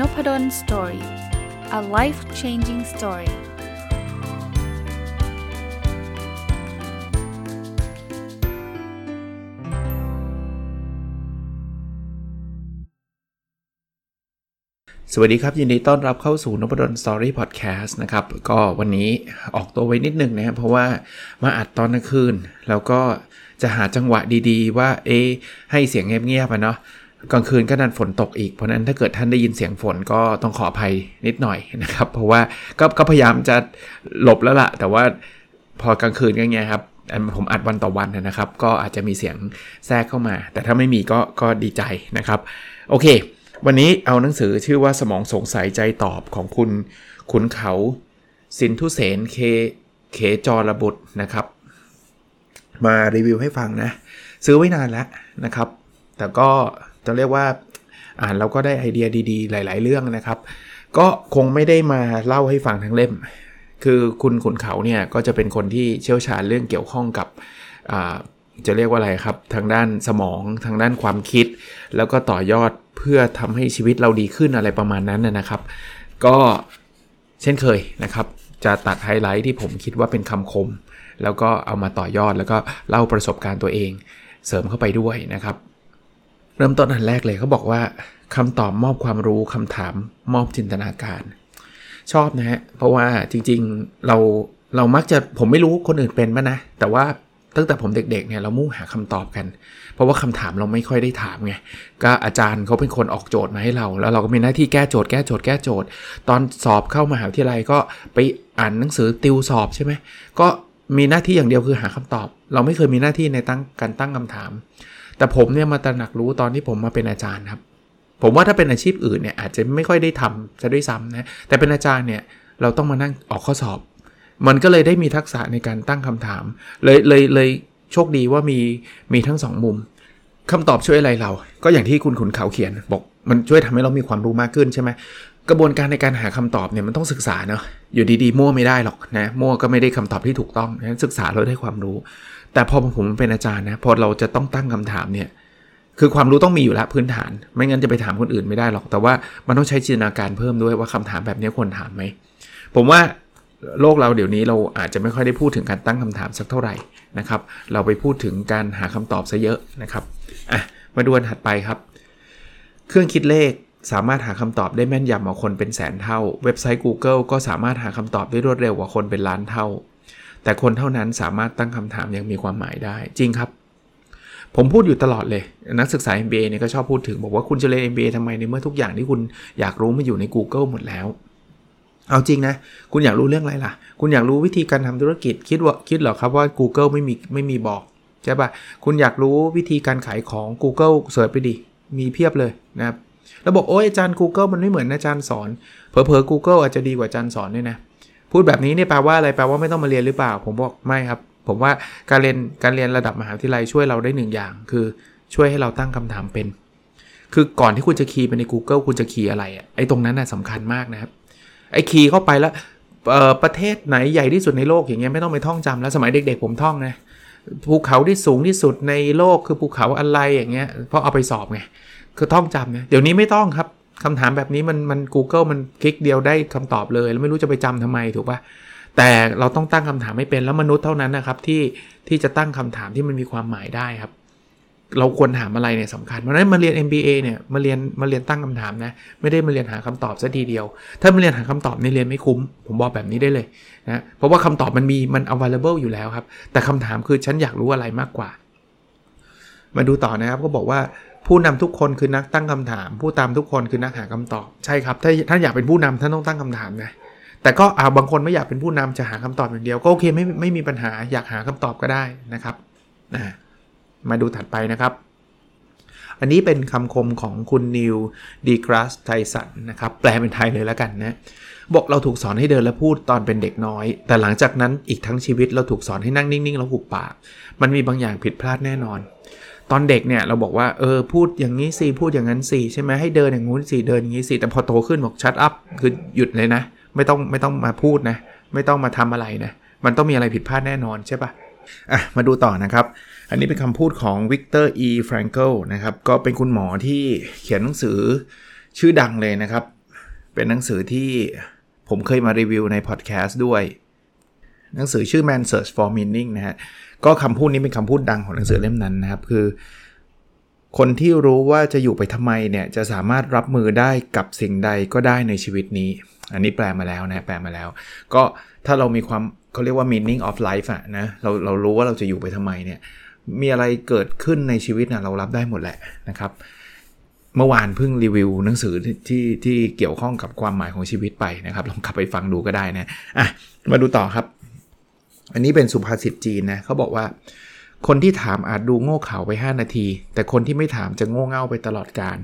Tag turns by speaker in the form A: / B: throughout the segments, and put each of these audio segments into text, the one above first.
A: n o p d o l story a life changing story สวัสดีครับ ยินดีต้อนรับเข้าสู่นพดล story podcast นะครับ ก็วันนี้ออกตัวไว้นิดนึงนะครับเพราะว่ามาอัดตอนกลางคืน แล้วก็จะหาจังหวะดีๆ ว่าเอให้เสียงเงียบๆอะเนาะ กลางคืนก็นันฝนตกอีก เพราะนั้นถ้าเกิดท่านได้ยินเสียงฝนก็ต้องขออภัยนิดหน่อยนะครับ เพราะว่าก็ก็พยายามจะหลบแล้วละ่ะ แต่ว่าพอกลางคืนก็เงี้ยครับผมอัดวันต่อวันนะครับ ก็อาจจะมีเสียงแทรกเข้ามา แต่ถ้าไม่มีก็ก็ดีใจนะครับ โอเค วันนี้เอาหนังสือชื่อว่าสมองสงสัยใจตอบของคุณขุนเขาสินทุเสนเคเคจรบุตรนะครับ มารีวิวให้ฟังนะ ซื้อไว้นานแล้วนะครับ แต่ก็ จะเรียกว่าอ่านเราก็ได้ไอเดียดีๆ หลาย ๆ เรื่องนะครับ ก็คงไม่ได้มาเล่าให้ฟังทั้งเล่ม คือคุณขุนเขาเนี่ยก็จะเป็นคนที่เชี่ยวชาญเรื่องเกี่ยวข้องกับจะเรียกว่าอะไรครับทางด้านสมองทางด้านความคิด แล้วก็ต่อยอดเพื่อทำให้ชีวิตเราดีขึ้นอะไรประมาณนั้นนะครับ ก็เช่นเคยนะครับ จะตัดไฮไลท์ที่ผมคิดว่าเป็นคำคม แล้วก็เอามาต่อยอดแล้วก็เล่าประสบการณ์ตัวเอง เสริมเข้าไปด้วยนะครับ เริ่มต้นอันแรกเลยเขาบอกว่าคำตอบมอบความรู้คำถามมอบจินตนาการ ชอบนะฮะ เพราะว่าจริงๆเราเรามักจะผมไม่รู้คนอื่นเป็นมั้ยนะ แต่ว่าตั้งแต่ผมเด็กๆเนี่ยเรามุ่งหาคำตอบกัน เพราะว่าคำถามเราไม่ค่อยได้ถามไงก็อาจารย์เขาเป็นคนออกโจทย์มาให้เรา แล้วเราก็มีหน้าที่แก้โจทย์แก้โจทย์แก้โจทย์ ตอนสอบเข้ามาหาวิทยาลัยก็ไปอ่านหนังสือติวสอบใช่ไหมก็มีหน้าที่อย่างเดียวคือหาคำตอบ เราไม่เคยมีหน้าที่ในตั้งการตั้งคำถาม แต่ผมเนี่ยมาตระหนักรู้ตอนที่ผมมาเป็นอาจารย์ครับ ผมว่าถ้าเป็นอาชีพอื่นเนี่ยอาจจะไม่ค่อยได้ทำจะด้วยซ้ำนะ แต่เป็นอาจารย์เนี่ยเราต้องมานั่งออกข้อสอบ มันก็เลยได้มีทักษะในการตั้งคำถาม เลยเลยเลยโชคดีว่ามีมีทั้งสองมุมคำตอบช่วยอะไรเรา ก็อย่างที่คุณขุนเขาเขียน บอก มันช่วยทำให้เรามีความรู้มากขึ้นใช่ไหมกระบวนการในการหาคำตอบเนี่ยมันต้องศึกษาเนาะอยู่ดีๆมั่วไม่ได้หรอกนะมั่วก็ไม่ได้คำตอบที่ถูกต้องนะศึกษาเราได้ความรู้ แต่พอผมเป็นอาจารย์นะพอเราจะต้องตั้งคำถามเนี่ยคือความรู้ต้องมีอยู่แล้วพื้นฐาน ไม่งั้นจะไปถามคนอื่นไม่ได้หรอก แต่ว่ามันต้องใช้จินตนาการเพิ่มด้วยว่าคำถามแบบนี้ควรถามไหม ผมว่าโลกเราเดี๋ยวนี้เราอาจจะไม่ค่อยได้พูดถึงการตั้งคำถามสักเท่าไหร่นะครับ เราไปพูดถึงการหาคำตอบซะเยอะนะครับอะมาดูอันถัดไปครับ เครื่องคิดเลขสามารถหาคำตอบได้แม่นยำกว่าคนเป็นแสนเท่า เว็บไซต์ Google ก็สามารถหาคำตอบได้รวดเร็วกว่าคนเป็นล้านเท่า แต่คนเท่านั้นสามารถตั้งคำถามอย่างมีความหมายได้ จริงครับ ผมพูดอยู่ตลอดเลย นักศึกษา MBA เนี่ยก็ชอบพูดถึง บอกว่าคุณจะเรียน MBA ทำไมในเมื่อทุกอย่างที่คุณอยากรู้มาอยู่ใน Google หมดแล้ว เอาจริงนะ คุณอยากรู้เรื่องอะไรล่ะ คุณอยากรู้วิธีการทำธุรกิจคิดว่าคิดเหรอครับว่า Google ไม่มีไม่มีบอกใช่ปะคุณอยากรู้วิธีการขายของ Google เสิร์ชไปดิมีเพียบเลยนะครับแล้วบอกโอ้ยอาจารย์ Google มันไม่เหมือนอาจารย์สอนเผลอๆ Google อาจจะดีกว่าอาจารย์สอนด้วยนะ พูดแบบนี้เนี่ยแปลว่าอะไรแปลว่าไม่ต้องมาเรียนหรือเปล่า ผมบอกไม่ครับ ผมว่าการเรียนการเรียนระดับมหาวิทยาลัยช่วยเราได้หนึ่งอย่าง คือช่วยให้เราตั้งคำถามเป็น คือก่อนที่คุณจะคีย์ไปใน Google คุณจะคีย์อะไรอะไอ้ตรงนั้นน่ะสำคัญมากนะครับไอ้คีย์เข้าไปแล้วประเทศไหนใหญ่ที่สุดในโลกอย่างเงี้ยไม่ต้องไปท่องจำแล้วสมัยเด็กๆผมท่องนะภูเขาที่สูงที่สุดในโลกคือภูเขาอะไรอย่างเงี้ยเพราะเอาไปสอบไงคือท่องจำนี่ยเดี๋ยวนี้ไม่ต้องครับ คำถามแบบนี้มันมัน Google มันคลิกเดียวได้คำตอบเลย แล้วไม่รู้จะไปจำทำไมถูกปะแต่เราต้องตั้งคำถามไม่เป็นแล้วมนุษย์เท่านั้นนะครับที่ที่จะตั้งคำถามที่มันมีความหมายได้ครับ เราควรถามอะไรเนี่ยสำคัญเพราะนั้นมาเรียน MBA เนี่ยมาเรียนมาเรียนตั้งคำถามนะไม่ได้มาเรียนหาคำตอบซะทีเดียว ถ้ามาเรียนหาคำตอบในเรียนไม่คุ้ม ผมบอกแบบนี้ได้เลยนะเพราะว่าคำตอบมันมีมัน available อยู่แล้วครับ แต่คำถามคือฉันอยากรู้อะไรมากกว่า มาดูต่อนะครับก็บอกว่าผู้นำทุกคนคือนักตั้งคำถาม ผู้ตามทุกคนคือนักหาคำตอบใช่ครับ ถ้าท่านอยากเป็นผู้นำท่านต้องตั้งคำถามนะแต่ก็อาบางคนไม่อยากเป็นผู้นำจะหาคำตอบอย่างเดียวก็โอเคไม่ไม่มีปัญหาอยากหาคำตอบก็ได้นะครับมาดูถัดไปนะครับ อันนี้เป็นคำคมของคุณนิวดีกราสไทสันนะครับแปลเป็นไทยเลยแล้วกันนะบอกเราถูกสอนให้เดินและพูดตอนเป็นเด็กน้อย แต่หลังจากนั้นอีกทั้งชีวิตเราถูกสอนให้นั่งนิ่งๆแล้วหุบปาก มันมีบางอย่างผิดพลาดแน่นอน ตอนเด็กเนี่ยเราบอกว่าเออพูดอย่างนี้สิพูดอย่างนั้นสิใช่ไหมให้เดินอย่างงู้นสิเดินอย่างนี้สิแต่พอโตขึ้นบอกชัดอัพคือหยุดเลยนะ ไม่ต้องไม่ต้องมาพูดนะ ไม่ต้องมาทำอะไรนะ มันต้องมีอะไรผิดพลาดแน่นอนใช่ปะอะมาดูต่อนะครับ อันนี้เป็นคำพูดของ Viktor E. Frankl นะครับก็เป็นคุณหมอที่เขียนหนังสือชื่อดังเลยนะครับ เป็นหนังสือที่ผมเคยมารีวิวในพอดแคสต์ด้วย หนังสือชื่อ Man's Search for Meaning นะฮะ ก็คำพูดนี้เป็นคำพูดดังของหนังสือเล่มนั้นนะครับ คือ คนที่รู้ว่าจะอยู่ไปทำไมเนี่ยจะสามารถรับมือได้กับสิ่งใดก็ได้ในชีวิตนี้ อันนี้แปลมาแล้วนะแปลมาแล้ว ก็ถ้าเรามีความเขาเรียกว่า meaning of life อะนะเราเรารู้ว่าเราจะอยู่ไปทำไมเนี่ยมีอะไรเกิดขึ้นในชีวิตนะเรารับได้หมดแหละนะครับ เมื่อวานเพิ่งรีวิวหนังสือที่ที่เกี่ยวข้องกับความหมายของชีวิตไปนะครับ ลองกลับไปฟังดูก็ได้นะอะมาดูต่อครับ อันนี้เป็นสุภาษิตจีนนะเขาบอกว่า คนที่ถามอาจดูโง่เขลาไป 5 นาที แต่คนที่ไม่ถามจะโง่เง่าไปตลอดการ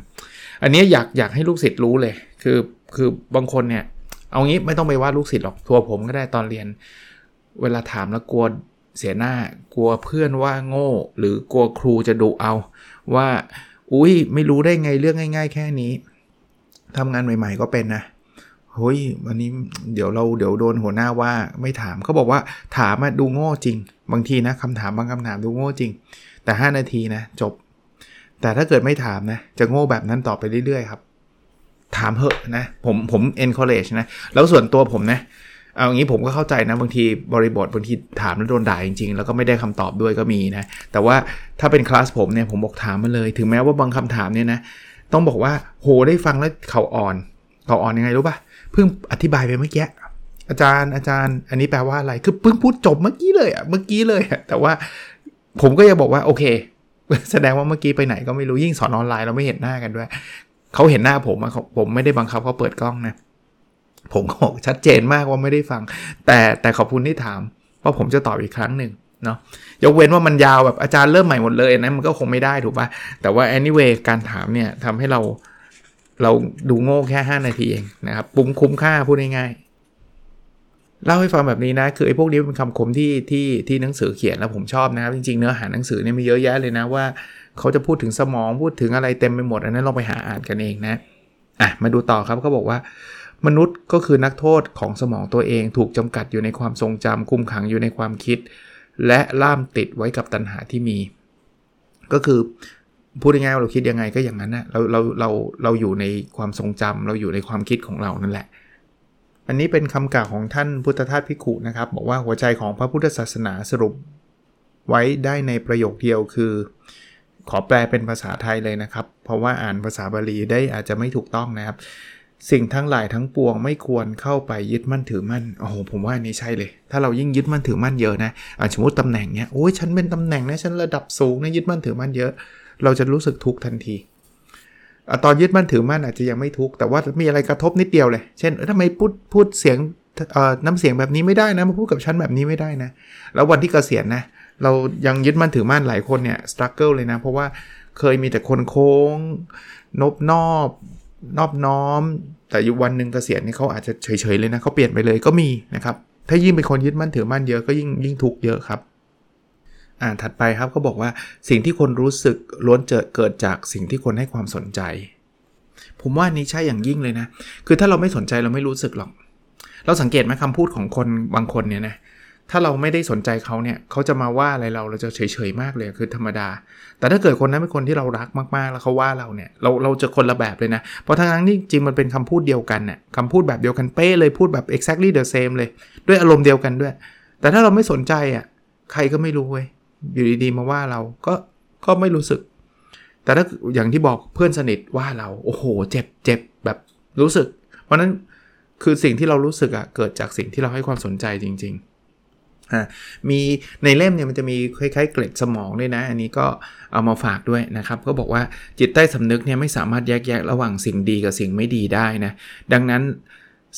A: อันนี้อยากอยากให้ลูกศิษย์รู้เลย คือคือบางคนเนี่ยเอางี้ไม่ต้องไปว่าลูกศิษย์หรอกทัวผมก็ได้ตอนเรียน เวลาถามแล้วกลัวเสียหน้ากลัวเพื่อนว่าโง่ หรือกลัวครูจะดุเอา ว่า อุ้ยไม่รู้ได้ไงเรื่องง่าย ๆ แค่นี้ทำงานใหม่ ๆ ก็เป็นนะ เฮ้ยวันนี้เดี๋ยวเราเดี๋ยวโดนหัวหน้าว่าไม่ถามเขาบอกว่าถามมาดูโง่จริง บางทีนะคำถามบางคำถามดูโง่จริง แต่ 5 นาทีนะจบ แต่ถ้าเกิดไม่ถามนะจะโง่แบบนั้นต่อไปเรื่อยๆครับ ถามเหอะนะผมผม encourage นะแล้วส่วนตัวผมนะเอางี้ผมก็เข้าใจนะบางทีบริบทบางทีถามแล้วโดนด่าจริงๆ แล้วก็ไม่ได้คำตอบด้วยก็มีนะ แต่ว่าถ้าเป็นคลาสผมเนี่ยผมบอกถามมาเลย ถึงแม้ว่าบางคำถามเนี่ยนะ ต้องบอกว่าโหได้ฟังแล้วเขาอ่อนเขาอ่อนยังไงรู้ปะ่ะ เพิ่งอธิบายไปเมื่อกี้อาจารย์อาจารย์ อันนี้แปลว่าอะไร คือเพิ่งพูดจบเมื่อกี้เลยอะ่ะเมื่อกี้เลยอะแต่ว่าผมก็ยังบอกว่าโอเค แสดงว่าเมื่อกี้ไปไหนก็ไม่รู้ยิ่งสอนออนไลน์เราไม่เห็นหน้ากันด้วยเขาเห็นหน้าผมอะผมไม่ได้บังคับเขาเปิดกล้องนะผมก็บอกชัดเจนมากว่าไม่ได้ฟัง แต่แต่ขอบคุณที่ถามเพราผมจะตอบอีกครั้งหนึ่งเนาะยกเว้นว่ามันยาวแบบอาจารย์เริ่มใหม่หมดเลยนะมันก็คงไม่ได้ถูกป่ะแต่ว่า anyway การถามเนี่ยทำให้เรา เราดูโง่แค่ 5 นาทีเองนะครับปุ้มคุ้มค่าพูดง่ายๆเล่าให้ฟังแบบนี้นะ คือไอ้พวกนี้เป็นคำคมที่ที่ที่หนังสือเขียนแล้วผมชอบนะครับ จริงๆเนื้อหาหนังสือเนี่ยมีเยอะแยะเลยนะว่าเขาจะพูดถึงสมองพูดถึงอะไรเต็มไปหมด อันนั้นเราไปหาอ่านกันเองนะอะมาดูต่อครับเขาบอกว่ามนุษย์ก็คือนักโทษของสมองตัวเองถูกจำกัดอยู่ในความทรงจำคุมขังอยู่ในความคิด และล่ามติดไว้กับตัณหาที่มี ก็คือ พูดง่ายๆเราคิดยังไงก็อย่างนั้นนะเราเราเราเราอยู่ในความทรงจำเราอยู่ในความคิดของเรานั่นแหละ อันนี้เป็นคำกล่าวของท่านพุทธทาสพิขุนะครับ บอกว่าหัวใจของพระพุทธศาสนาสรุป ไว้ได้ในประโยคเดียวคือ ขอแปลเป็นภาษาไทยเลยนะครับ เพราะว่าอ่านภาษาบาลีได้อาจจะไม่ถูกต้องนะครับ สิ่งทั้งหลายทั้งปวงไม่ควรเข้าไปยึดมั่นถือมั่นโอ้โหผมว่าอันนี้ใช่เลย ถ้าเรายิ่งยึดมั่นถือมั่นเยอะนะสมมติตำแหน่งเนี้ยโอ้ยฉันเป็นตำแหน่งนะฉันระดับสูงนะยึดมั่นถือมั่นเยอะ เราจะรู้สึกทุกข์ทันทีอตอนยึดมั่นถือมั่นอาจจะยังไม่ทุกข์แต่ว่ามีอะไรกระทบนิดเดียวเลย เช่นทำไมพูดพูดเสียงน้ำเสียงแบบนี้ไม่ได้นะมาพูดกับฉันแบบนี้ไม่ได้นะ แล้ววันที่เกษียณนะ เรายังยึดมั่นถือมั่นหลายคนเนี่ยสตรัคเกิลเลยนะ เพราะว่าเคยมีแต่คนโค้ง นบนอบนอบน้อม แต่อยู่วันหนึ่งเกษียณนี่เขาอาจจะเฉยๆเลยนะเขาเปลี่ยนไปเลยก็มีนะครับถ้ายิ่งเป็นคนยึดมั่นถือมั่นเยอะก็ยิ่งยิ่งทุกข์เยอะครับ อ่านถัดไปครับเขาบอกว่าสิ่งที่คนรู้สึกล้วนเจอเกิดจากสิ่งที่คนให้ความสนใจ ผมว่านี้ใช่อย่างยิ่งเลยนะ คือถ้าเราไม่สนใจเราไม่รู้สึกหรอก เราสังเกตไหมคำพูดของคนบางคนเนี่ยนะถ้าเราไม่ได้สนใจเขาเนี่ยเขาจะมาว่าอะไรเราเราจะเฉยๆมากเลยคือธรรมดา แต่ถ้าเกิดคนนั้นเป็นคนที่เรารักมากๆ แล้วเขาว่าเราเนี่ยเราเราจะคนละแบบเลยนะเพราะทั้งนั้นนี่จริงมันเป็นคำพูดเดียวกันเนี่ยคำพูดแบบเดียวกันเป๊ะเลยพูดแบบ exactly the same เลย ด้วยอารมณ์เดียวกันด้วย แต่ถ้าเราไม่สนใจอะใครก็ไม่รู้เว้ย อยู่ดีๆมาว่าเราก็ก็ไม่รู้สึก แต่ถ้าอย่างที่บอกเพื่อนสนิทว่าเราโอ้โห เจ็บเจ็บแบบรู้สึก เพราะนั้นคือสิ่งที่เรารู้สึกอะ่ะเกิดจากสิ่งที่เราให้ความสนใจจริงๆอ่ามีในเล่มเนี่ยมันจะมีคล้ายๆ เกล็ดสมองด้วยนะ อันนี้ก็เอามาฝากด้วยนะครับ ก็บอกว่าจิตใต้สำนึกเนี่ยไม่สามารถแยกแยะระหว่างสิ่งดีกับสิ่งไม่ดีได้นะ ดังนั้น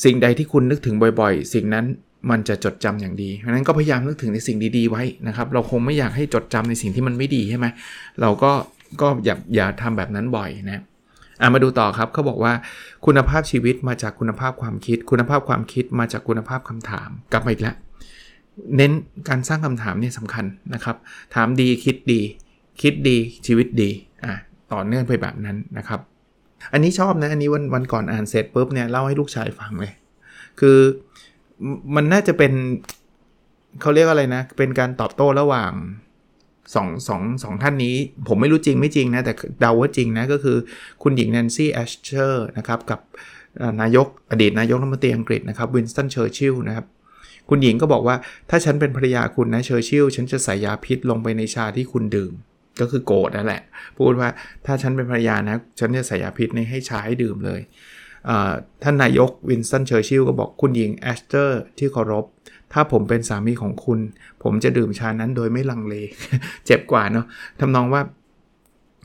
A: สิ่งใดที่คุณนึกถึงบ่อยๆ สิ่งนั้น มันจะจดจำอย่างดีเพราะนั้นก็พยายามนึกถึงในสิ่งดีๆไว้นะครับ เราคงไม่อยากให้จดจำในสิ่งที่มันไม่ดีใช่ไหมเราก็ก็อย่าอย่าทำแบบนั้นบ่อยนะอะมาดูต่อครับเขาบอกว่าคุณภาพชีวิตมาจากคุณภาพความคิด คุณภาพความคิดมาจากคุณภาพคำถาม กลับมาอีกแล้วเน้นการสร้างคำถามเนี่ยสำคัญนะครับ ถามดีคิดดี คิดดีชีวิตดีอะต่อเนื่องไปแบบนั้นนะครับ อันนี้ชอบนะ อันนี้วันวันก่อนอ่านเสร็จปุ๊บเนี่ยเล่าให้ลูกชายฟังเลย คือ มันน่าจะเป็นเขาเรียกอะไรนะ เป็นการตอบโต้ระหว่างสองสองสองท่านนี้ ผมไม่รู้จริงไม่จริงนะ แต่เดาว่าจริงนะ ก็คือคุณหญิงแนนซี่แอสเตอร์นะครับ กับนายกอดีตนายกรัฐมนตรีอังกฤษนะครับวินสตันเชอร์ชิลนะครับคุณหญิงก็บอกว่าถ้าฉันเป็นภรรยาคุณนะเชอร์ชิลฉันจะใส่ยาพิษลงไปในชาที่คุณดื่ม ก็คือโกรธนั่นแหละ พูดว่าถ้าฉันเป็นภรรยานะ ฉันจะใส่ยาพิษในให้ชาให้ดื่มเลย ท่านนายกวินสตันเชอร์ชิลก็บอกคุณหญิงแอสเตอร์ที่เคารพ ถ้าผมเป็นสามีของคุณ ผมจะดื่มชานั้นโดยไม่ลังเล เจ็บกว่าเนาะทำนองว่า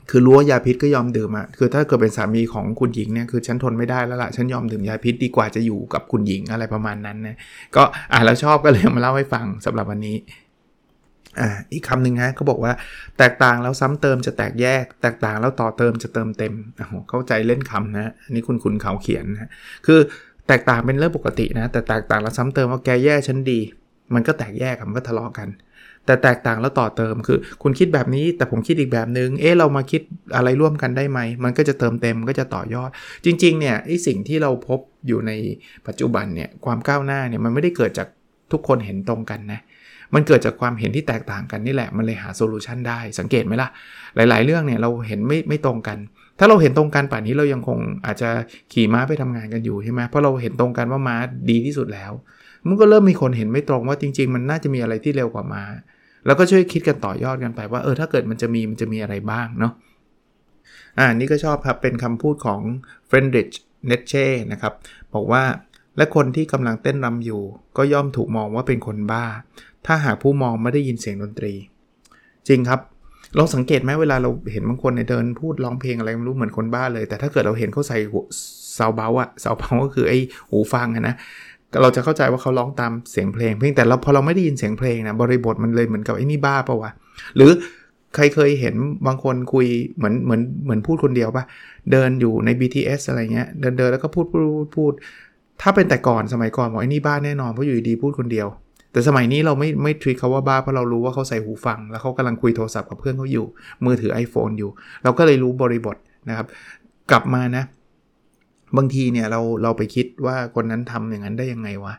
A: คือรู้ว่ายาพิษก็ยอมดื่มอะคือถ้าเกิดเป็นสามีของคุณหญิงเนี่ยคือฉันทนไม่ได้แล้วล่ะฉันยอมดื่มยาพิษดีกว่าจะอยู่กับคุณหญิงอะไรประมาณนั้นนะก็อ่าแล้วชอบก็เลยมาเล่าให้ฟังสำหรับวันนี้ อ่าอีกคำหนึ่งฮะเขาบอกว่าแตกต่างแล้วซ้ำเติมจะแตกแยก แตกต่างแล้วต่อเติมจะเติมเต็มโอ้โหเข้าใจเล่นคำนะอันนี้คุณคุณเขาเขียนนะคือแตกต่างเป็นเรื่องปกตินะ แต่แตกต่างแล้วซ้ำเติมว่าแกแย่ฉันดี มันก็แตกแยกมันก็ทะเลาะกัน แต่แตกต่างแล้วต่อเติมคือ คุณคิดแบบนี้แต่ผมคิดอีกแบบนึงเอ๊ะเรามาคิดอะไรร่วมกันได้ไหม มันก็จะเติมเต็มก็จะต่อยอด จริงๆเนี่ยไอ้สิ่งที่เราพบอยู่ในปัจจุบันเนี่ยความก้าวหน้าเนี่ยมันไม่ได้เกิดจากทุกคนเห็นตรงกันนะ มันเกิดจากความเห็นที่แตกต่างกันนี่แหละ มันเลยหาโซลูชันได้ สังเกตไหมล่ะ หลาย ๆ เรื่องเนี่ยเราเห็นไม่ไม่ตรงกัน ถ้าเราเห็นตรงกันป่านนี้เรายังคงอาจจะขี่ม้าไปทำงานกันอยู่ใช่ไหมเพราะเราเห็นตรงกันว่าม้าดีที่สุดแล้ว มันก็เริ่มมีคนเห็นไม่ตรงว่าจริง ๆ มันน่าจะมีอะไรที่เร็วกว่าม้า แล้วก็ช่วยคิดกันต่อยอดกันไปว่าเออถ้าเกิดมันจะมีมันจะมีอะไรบ้างเนาะอ่านี่ก็ชอบครับ เป็นคำพูดของเฟรนดริชเนเช่นะครับ บอกว่าและคนที่กำลังเต้นรำอยู่ ก็ย่อมถูกมองว่าเป็นคนบ้า ถ้าหากผู้มองไม่ได้ยินเสียงดนตรี จริงครับลองสังเกตไหมเวลาเราเห็นบางคนในเดินพูดร้องเพลงอะไรไม่รู้เหมือนคนบ้าเลย แต่ถ้าเกิดเราเห็นเขาใส่ซาวด์อะเบาท์อะซาวด์อะเบาท์ก็คือไอ้หูฟังนะเราจะเข้าใจว่าเขาร้องตามเสียงเพลง เพียงแต่เราพอเราไม่ได้ยินเสียงเพลงนะบริบทมันเลยเหมือนกับไอ้นี่บ้าปะวะหรือใครเคยเห็นบางคนคุยเหมือนเหมือนเหมือนพูดคนเดียวปะเดินอยู่ใน BTS อะไรเงี้ยเดินเดินแล้วก็พูดพูดพูด ถ้าเป็นแต่ก่อนสมัยก่อนบอกไอ้นี่บ้าแน่นอนเพราะอยู่ดีพูดคนเดียว แต่สมัยนี้เราไม่ไม่ทรีเขาว่าบ้าเพราะเรารู้ว่าเขาใส่หูฟัง แล้วเขากำลังคุยโทรศัพท์กับเพื่อนเขาอยู่ มือถือ iPhone อยู่ เราก็เลยรู้บริบทนะครับ กลับมานะ บางทีเนี่ยเราเราไปคิดว่าคนนั้นทำอย่างนั้นได้ยังไงวะ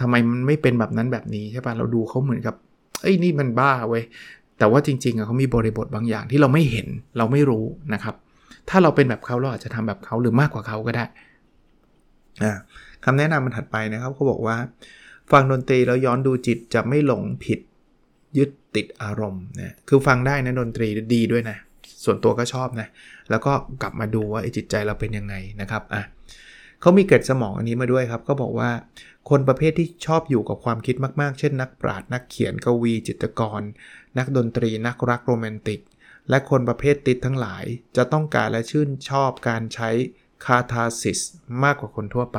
A: ทำไมมันไม่เป็นแบบนั้นแบบนี้ใช่ปะเราดูเขาเหมือนกับเอ้ยนี่มันบ้าเว้ยแต่ว่าจริงๆเขามีบริบทบางอย่างที่เราไม่เห็นเราไม่รู้นะครับ ถ้าเราเป็นแบบเขาเราอาจจะทำแบบเขาหรือมากกว่าเขาก็ได้คำแนะนำมันถัดไปนะครับเขาบอกว่า ฟังดนตรีแล้วย้อนดูจิตจะไม่หลงผิดยึดติดอารมณ์นะคือฟังได้นะดนตรีดีด้วยนะ ส่วนตัวก็ชอบนะ แล้วก็กลับมาดูว่าจิตใจเราเป็นยังไงนะครับอะเขามีเกร็ดสมองอันนี้มาด้วยครับ ก็บอกว่าคนประเภทที่ชอบอยู่กับความคิดมากๆ เช่น นักปราชญ์นักเขียนกวีจิตรกร นักดนตรีนักรักโรแมนติก และคนประเภทติดทั้งหลาย จะต้องการและชื่นชอบการใช้catharsis มากกว่าคนทั่วไป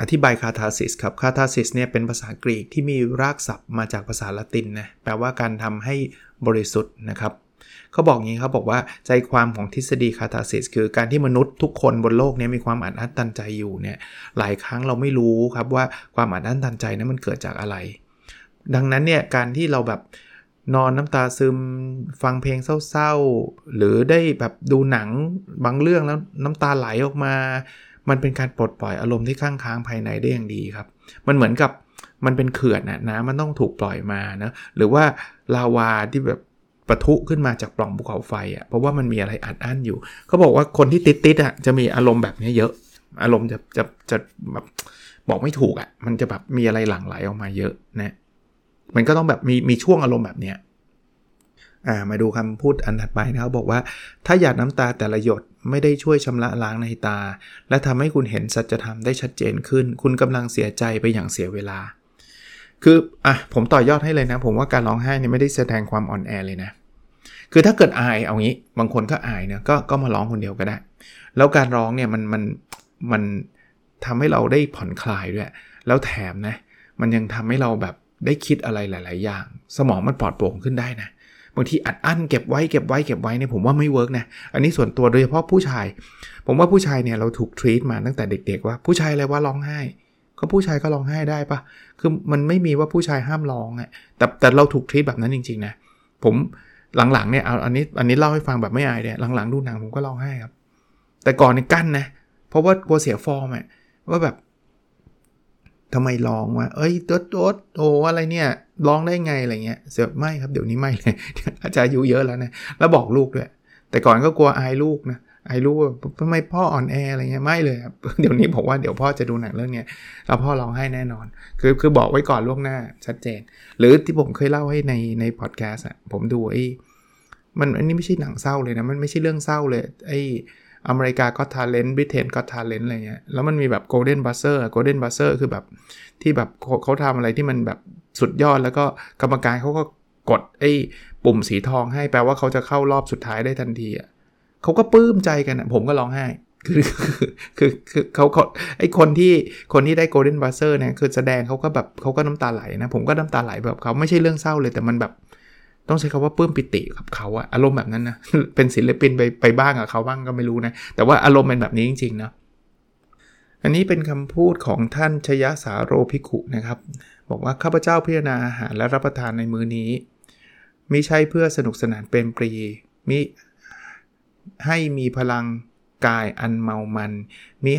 A: อธิบาย catharsis ครับ catharsis เนี่ยเป็นภาษากรีกที่มีรากศัพท์มาจากภาษาละตินนะแปลว่าการทำให้บริสุทธิ์นะครับเขาบอกงี้เขาบอกว่าใจความของทฤษฎี catharsis คือการที่มนุษย์ทุกคนบนโลกนี้มีความอัดอั้นตันใจอยู่เนี่ยหลายครั้งเราไม่รู้ครับว่าความอัดอั้นตันใจนั้นมันเกิดจากอะไร ดังนั้นเนี่ยการที่เราแบบนอนน้ำตาซึมฟังเพลงเศร้าๆ หรือได้แบบดูหนังบางเรื่องแล้วน้ำตาไหลออกมา มันเป็นการปลดปล่อยอารมณ์ที่ข้างค้างภายในได้อย่างดีครับ มันเหมือนกับมันเป็นเขื่อนนะน้ำมันต้องถูกปล่อยมานะหรือว่าลาวาที่แบบปะทุขึ้นมาจากปล่องภูเขาไฟอะ่ะเพราะว่ามันมีอะไรอัดอั้นอยู่เขาบอกว่าคนที่ติดติดอะจะมีอารมณ์แบบนี้เยอะ อารมณ์จะจะจะแบบบอกไม่ถูกอะ่ะมันจะแบบมีอะไรหลั่งไหลออกมาเยอะนะมันก็ต้องแบบมีมีช่วงอารมณ์แบบเนี้ย อ่ามาดูคำพูดอันถัดไปนะครับบอกว่า ถ้าหยาดน้ำตาแต่ละหยดไม่ได้ช่วยชำระล้างในตา และทำให้คุณเห็นสัจธรรมได้ชัดเจนขึ้น คุณกำลังเสียใจไปอย่างเสียเวลา คืออะผมต่อยอดให้เลยนะ ผมว่าการร้องไห้เนี่ยไม่ได้แสดงความอ่อนแอเลยนะ คือถ้าเกิดอายเอางี้ บางคนก็อายเนี่ยก็ก็มาร้องคนเดียวก็ได้ แล้วการร้องเนี่ยมันมันมันทำให้เราได้ผ่อนคลายด้วย แล้วแถมนะ มันยังทำให้เราแบบได้คิดอะไรหลาย ๆ อย่าง สมองมันปลอดโปร่งขึ้นได้นะ บางทีอัดอั้นเก็บไว้เก็บไว้เก็บไว้เนี่ยผมว่าไม่ work นะ อันนี้ส่วนตัวโดยเฉพาะผู้ชาย ผมว่าผู้ชายเนี่ยเราถูก treat มาตั้งแต่เด็ก ๆ ว่าผู้ชายอะไรว่าร้องไห้ ก็ผู้ชายก็ร้องไห้ได้ปะคือมันไม่มีว่าผู้ชายห้ามร้องอะแต่แต่เราถูก treat แบบนั้นจริงๆนะ ผมหลังๆเนี่ยเอาอันนี้อันนี้เล่าให้ฟังแบบไม่อายเนี่ยหลังๆดูหนังผมก็ร้องไห้ครับ แต่ก่อนเนี่ยกั้นนะ เพราะว่ากลัวเสียฟอร์มอะว่าแบบ ทำไมร้องวะเอ้ยตดตดโอ้อะไรเนี่ยร้องได้ไงอะไรเงี้ยเสียไม่ครับเดี๋ยวนี้ไม่เลยอาจารย์อายุเยอะแล้วนะแล้วบอกลูกด้วย แต่ก่อนก็กลัวอายลูกนะไอ้รู้ว่าทำไมพ่ออ่อนแออะไรเงี้ยไม่เลยครับเดี๋ยวนี้ผมว่าเดี๋ยวพ่อจะดูหนังเรื่องเนี้ยแล้วพ่อร้องไห้แน่นอน คือคือบอกไว้ก่อนล่วงหน้าชัดเจน หรือที่ผมเคยเล่าให้ในในพอดแคสต์อะผมดูไอ้มันอันนี้ไม่ใช่หนังเศร้าเลยนะ มันไม่ใช่เรื่องเศร้าเลยไอ้ America's Got Talent Britain's Got Talent อะไรเงี้ยแล้วมันมีแบบ golden buzzer golden buzzer คือแบบที่แบบเขาทำอะไรที่มันแบบสุดยอดแล้วก็กรรมการเขาก็กดไอ้ปุ่มสีทองให้แปลว่าเขาจะเข้ารอบสุดท้ายได้ทันทีอะเขาก็ปลื้มใจกันผมก็ร้องไห้คือคือคือเขาเขาไอ้คนที่คนที่ได้ golden buzzer เนี่ยคือแสดงเขาก็แบบเขาก็น้ำตาไหลนะ ผมก็น้ำตาไหลแบบเขาไม่ใช่เรื่องเศร้าเลยแต่มันแบบ ต้องใช้คาว่าปลื้มปิติกับเขาอะอารมณ์แบบนั้นนะเป็นศิลปินไปไปบ้างกับเขาบ้างก็ไม่รู้นะ แต่ว่าอารมณ์เป็นแบบนี้จริงๆนะอันนี้เป็นคำพูดของท่านชยสาโรภิกุนะครับ บอกว่าข้าพเจ้าพิจารณาอาหารและรับประทานในมื้อนี้มิใช่เพื่อสนุกสนานเป็นปรีมิให้มีพลัง กายอันเมามันมี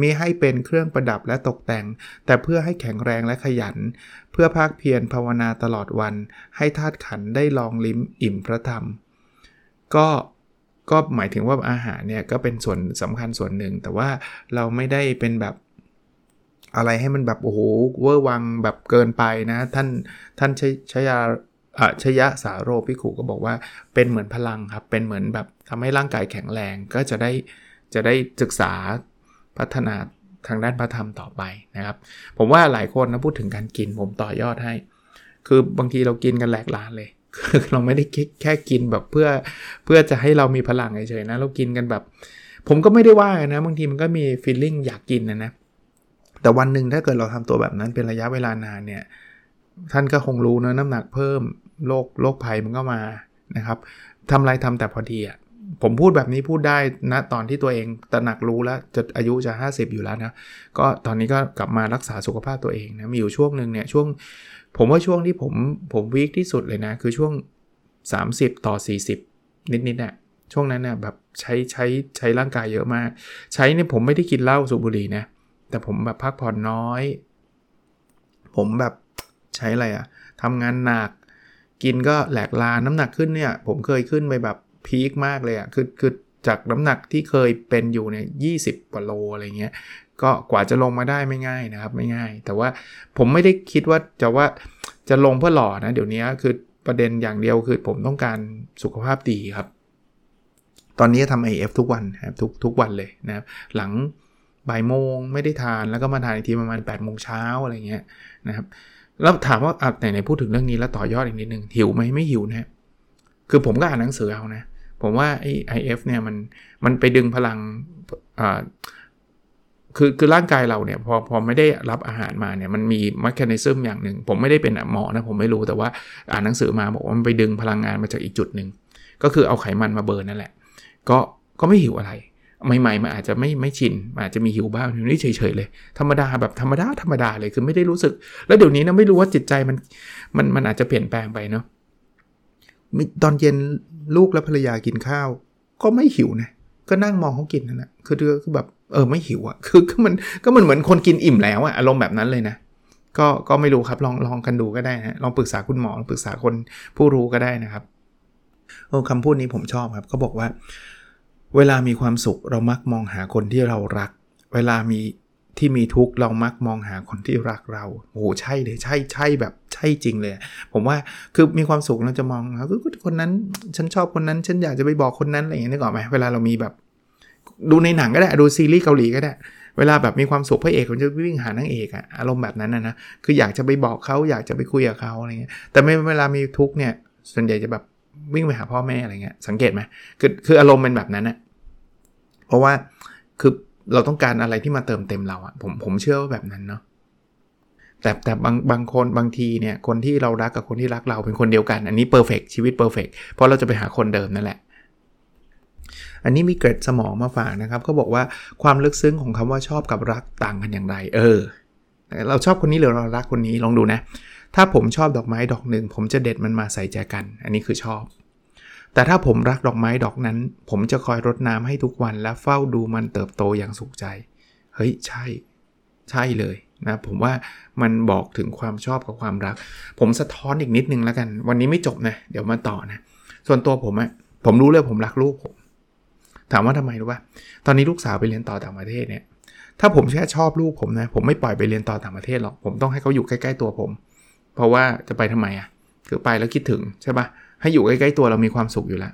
A: มีให้เป็นเครื่องประดับและตกแต่ง แต่เพื่อให้แข็งแรงและขยัน เพื่อภาคเพียรภาวนาตลอดวัน ให้ธาตุขันได้ลองลิ้มอิ่มพระธรรม ก็ก็หมายถึงว่าอาหารเนี่ยก็เป็นส่วนสำคัญส่วนหนึ่ง แต่ว่าเราไม่ได้เป็นแบบอะไรให้มันแบบโอ้โหเวอร์วังแบบเกินไปนะ ท่านท่านชชยาชยะสาโรพิขุก็บอกว่าเป็นเหมือนพลังครับ เป็นเหมือนแบบทำให้ร่างกายแข็งแรงก็จะได้ จะได้ศึกษาพัฒนาทางด้านพระธรรมต่อไปนะครับ ผมว่าหลายคนนะพูดถึงการกินผมต่อยอดให้ คือบางทีเรากินกันแหลกลานเลยเราไม่ได้แค่กินแบบเพื่อเพื่อจะให้เรามีพลังเฉยๆนะ เรากินกันแบบ ผมก็ไม่ได้ว่านะ บางทีมันก็มีฟีลลิ่งอยากกินนะนะ แต่วันหนึ่งถ้าเกิดเราทำตัวแบบนั้นเป็นระยะเวลานานเนี่ย ท่านก็คงรู้นะน้ำหนักเพิ่มโรคโรคภัยมันก็มานะครับทำอะไรทำแต่พอดีอะ่ะ ผมพูดแบบนี้พูดได้นะตอนที่ตัวเองตระหนักรู้แล้วจะอายุจะ 50 อยู่แล้วนะ ก็ตอนนี้ก็กลับมารักษาสุขภาพตัวเองนะ มีอยู่ช่วงหนึ่งเนี่ยช่วง ผมว่าช่วงที่ผมผมวีคที่สุดเลยนะ คือช่วง 30 ต่อ 40 นิดๆเนี่ยช่วงนั้นเนี่ยแบบใช้ใช้ใช้ร่างกายเยอะมาก ใช้เนี่ยผมไม่ได้กินเหล้าสูบบุหรี่นะแต่ผมแบบพักผ่อนน้อย ผมแบบใช้อะไรอะทำงานหนัก กินก็แหลกลา น้ำหนักขึ้นเนี่ย ผมเคยขึ้นไปแบบ พีคมากเลยอะ่ะคือคือจากน้ำหนักที่เคยเป็นอยู่เนี่ยยีกว่าโลอะไรเงี้ยก็กว่าจะลงมาได้ไม่ง่ายนะครับไม่ง่าย แต่ว่าผมไม่ได้คิดว่าจะว่าจะลงเพื่อหล่อนะ เดี๋ยวนี้คือประเด็นอย่างเดียวคือผมต้องการสุขภาพดีครับ ตอนนี้ทำ AF ทุกวันครับทุกทุกวันเลยนะครับ หลังบ่ายโมงไม่ได้ทานแล้วก็มาทานอีกทีประมาณ8ปดโมงเช้าอะไรเงี้ยนะครับ แล้วถามว่าไหนไหนพูดถึงเรื่องนี้แล้วต่อยอดอีกนิดนึงหิวไหมไม่หิวนะคือผมก็อ่านหนังสือเอานะ ผมว่าไอ้ IF เนี่ยมันมันไปดึงพลังอ่าคือคือร่างกายเราเนี่ยพอพอไม่ได้รับอาหารมาเนี่ยมันมีมคคนิซึมอย่างหนึ่ง ผมไม่ได้เป็นหมอนะผมไม่รู้แต่ว่าอ่านหนังสือมาบอกว่ามันไปดึงพลังงานมาจากอีกจุดหนึ่งก็คือเอาไขมันมาเบิร์นนั่นแหละ ก็ก็ไม่หิวอะไรใหม่ๆมันอาจจะไม่ไม่ชินอาจจะมีหิวบ้างนี่เฉยๆเลย ธรรมดาแบบธรรมดาธรรมดาเลยคือไม่ได้รู้สึก แล้วเดี๋ยวนี้นะไม่รู้ว่าจิตใจมันมันมันอาจจะเปลี่ยนแปลงไปเนาะ ตอนเย็นลูกและภรรยากินข้าว ก็ไม่หิวนะ ก็นั่งมองเขากินนั่นแหละคือคือแบบเออไม่หิวอะ่ะคือก็มันก็มันเหมือนคนกินอิ่มแล้วอะ่ะอารมณ์แบบนั้นเลยนะก็ก็ไม่รู้ครับลองลองกันดูก็ได้นะลองปรึกษาคุณหมอปรึกษาคนผู้รู้ก็ได้นะครับโอ้คำพูดนี้ผมชอบครับเขาบอกว่า เวลามีความสุขเรามักมองหาคนที่เรารัก เวลามี ที่มีทุกข์เรามักมองหาคนที่รักเราโอ้ใช่เลยใช่ใช่แบบใช่จริงเลย ผมว่าคือมีความสุขเราจะมองคือคนนั้นฉันชอบคนนั้น ฉันอยากจะไปบอกคนนั้นอะไรอย่างนี้นึกออกไหมเวลาเรามีแบบ ดูในหนังก็ได้ดูซีรีส์เกาหลีก็ได้เวลาแบบมีความสุขพระเอกมันจะวิ่งหานางเอกอะอารมณ์แบบนั้นนะนะคืออยากจะไปบอกเขาอยากจะไปคุยกับเขาอะไรเงี้ยแต่ไม่เวลามีทุกข์เนี่ยส่วนใหญ่จะแบบวิ่งไปหาพ่อแม่อะไรเงี้ยสังเกตไหมคือคืออารมณ์เป็นแบบนั้นนะเพราะว่าคือ เราต้องการอะไรที่มาเติมเต็มเราอะผมผมเชื่อว่าแบบนั้นเนาะแต่แต่บางบางคนบางทีเนี่ยคนที่เรารักกับคนที่รักเราเป็นคนเดียวกัน อันนี้ perfect ชีวิต perfect เพราะเราจะไปหาคนเดิมนั่นแหละ อันนี้มีเกร็ดสมองมาฝากนะครับเขาบอกว่าความลึกซึ้งของคำว่าชอบกับรักต่างกันอย่างไร เออ เราชอบคนนี้หรือเรารักคนนี้ลองดูนะ ถ้าผมชอบดอกไม้ดอกหนึ่งผมจะเด็ดมันมาใส่ใจกัน อันนี้คือชอบ แต่ถ้าผมรักดอกไม้ดอกนั้น ผมจะคอยรดน้ำให้ทุกวันและเฝ้าดูมันเติบโตอย่างสุขใจ เฮ้ย ใช่ ใช่เลยนะผมว่ามันบอกถึงความชอบกับความรัก ผมสะท้อนอีกนิดนึงแล้วกัน วันนี้ไม่จบนะ เดี๋ยวมาต่อนะ ส่วนตัวผมอะผมรู้เลยผมรักลูกผม ถามว่าทำไมรู้ป่ะตอนนี้ลูกสาวไปเรียนต่อต่างประเทศเนี่ย ถ้าผมแค่ชอบลูกผมนะ ผมไม่ปล่อยไปเรียนต่อต่างประเทศหรอก ผมต้องให้เขาอยู่ใกล้ ๆ ตัวผม เพราะว่าจะไปทำไมอะ่ะคือไปแล้วคิดถึงใช่ปะ ให้อยู่ใกล้ๆตัวเรามีความสุขอยู่แล้ว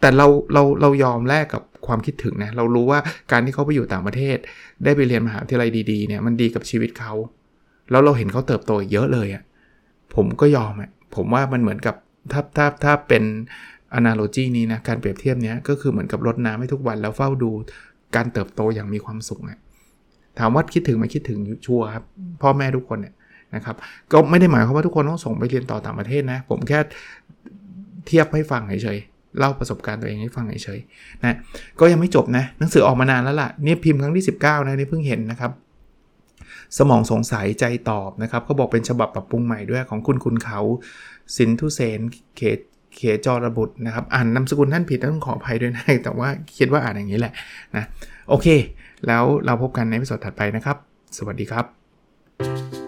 A: แต่เราเราเรายอมแลกกับความคิดถึงนะเรารู้ว่าการที่เขาไปอยู่ต่างประเทศ ได้ไปเรียนมหาวิทยาลัยดีๆเนี่ยมันดีกับชีวิตเขาแล้วเราเห็นเขาเติบโตเยอะเลยอะ่ะผมก็ยอมอะ่ะผมว่ามันเหมือนกับถ้าถ้าถ้าเป็น analogy นี้นะการเปรียบเทียบเนี้ยก็คือเหมือนกับรดน้ำให้ทุกวันแล้วเฝ้าดูการเติบโตอย่างมีความสุขนะถามว่าคิดถึงไหมคิดถึงชัวร์ครับพ่อแม่ทุกคนเนี่ยนะครับก็ไม่ได้หมายความว่าทุกคนต้องส่งไปเรียนต่อต่างประเทศนะ ผมแค่ เทียบให้ฟังเฉยๆเล่าประสบการณ์ตัวเองให้ฟังเฉยๆนะก็ยังไม่จบนะหนังสือออกมานานแล้วล่ะเนี่ยพิมพ์ครั้งที่ 19นะนี่เพิ่งเห็นนะครับ สมองสงสัยใจตอบนะครับเขาบอกเป็นฉบับปรับปรุงใหม่ด้วยของคุณคุณเขาสินทุเสนเขตเขจรบุตรนะครับอ่านนามสกุลท่านผิดต้องขออภัยด้วยนะแต่ว่าคิดว่าอ่านอย่างนี้แหละนะโอเค แล้วเราพบกันในวิดีโอถัดไปนะครับ สวัสดีครับ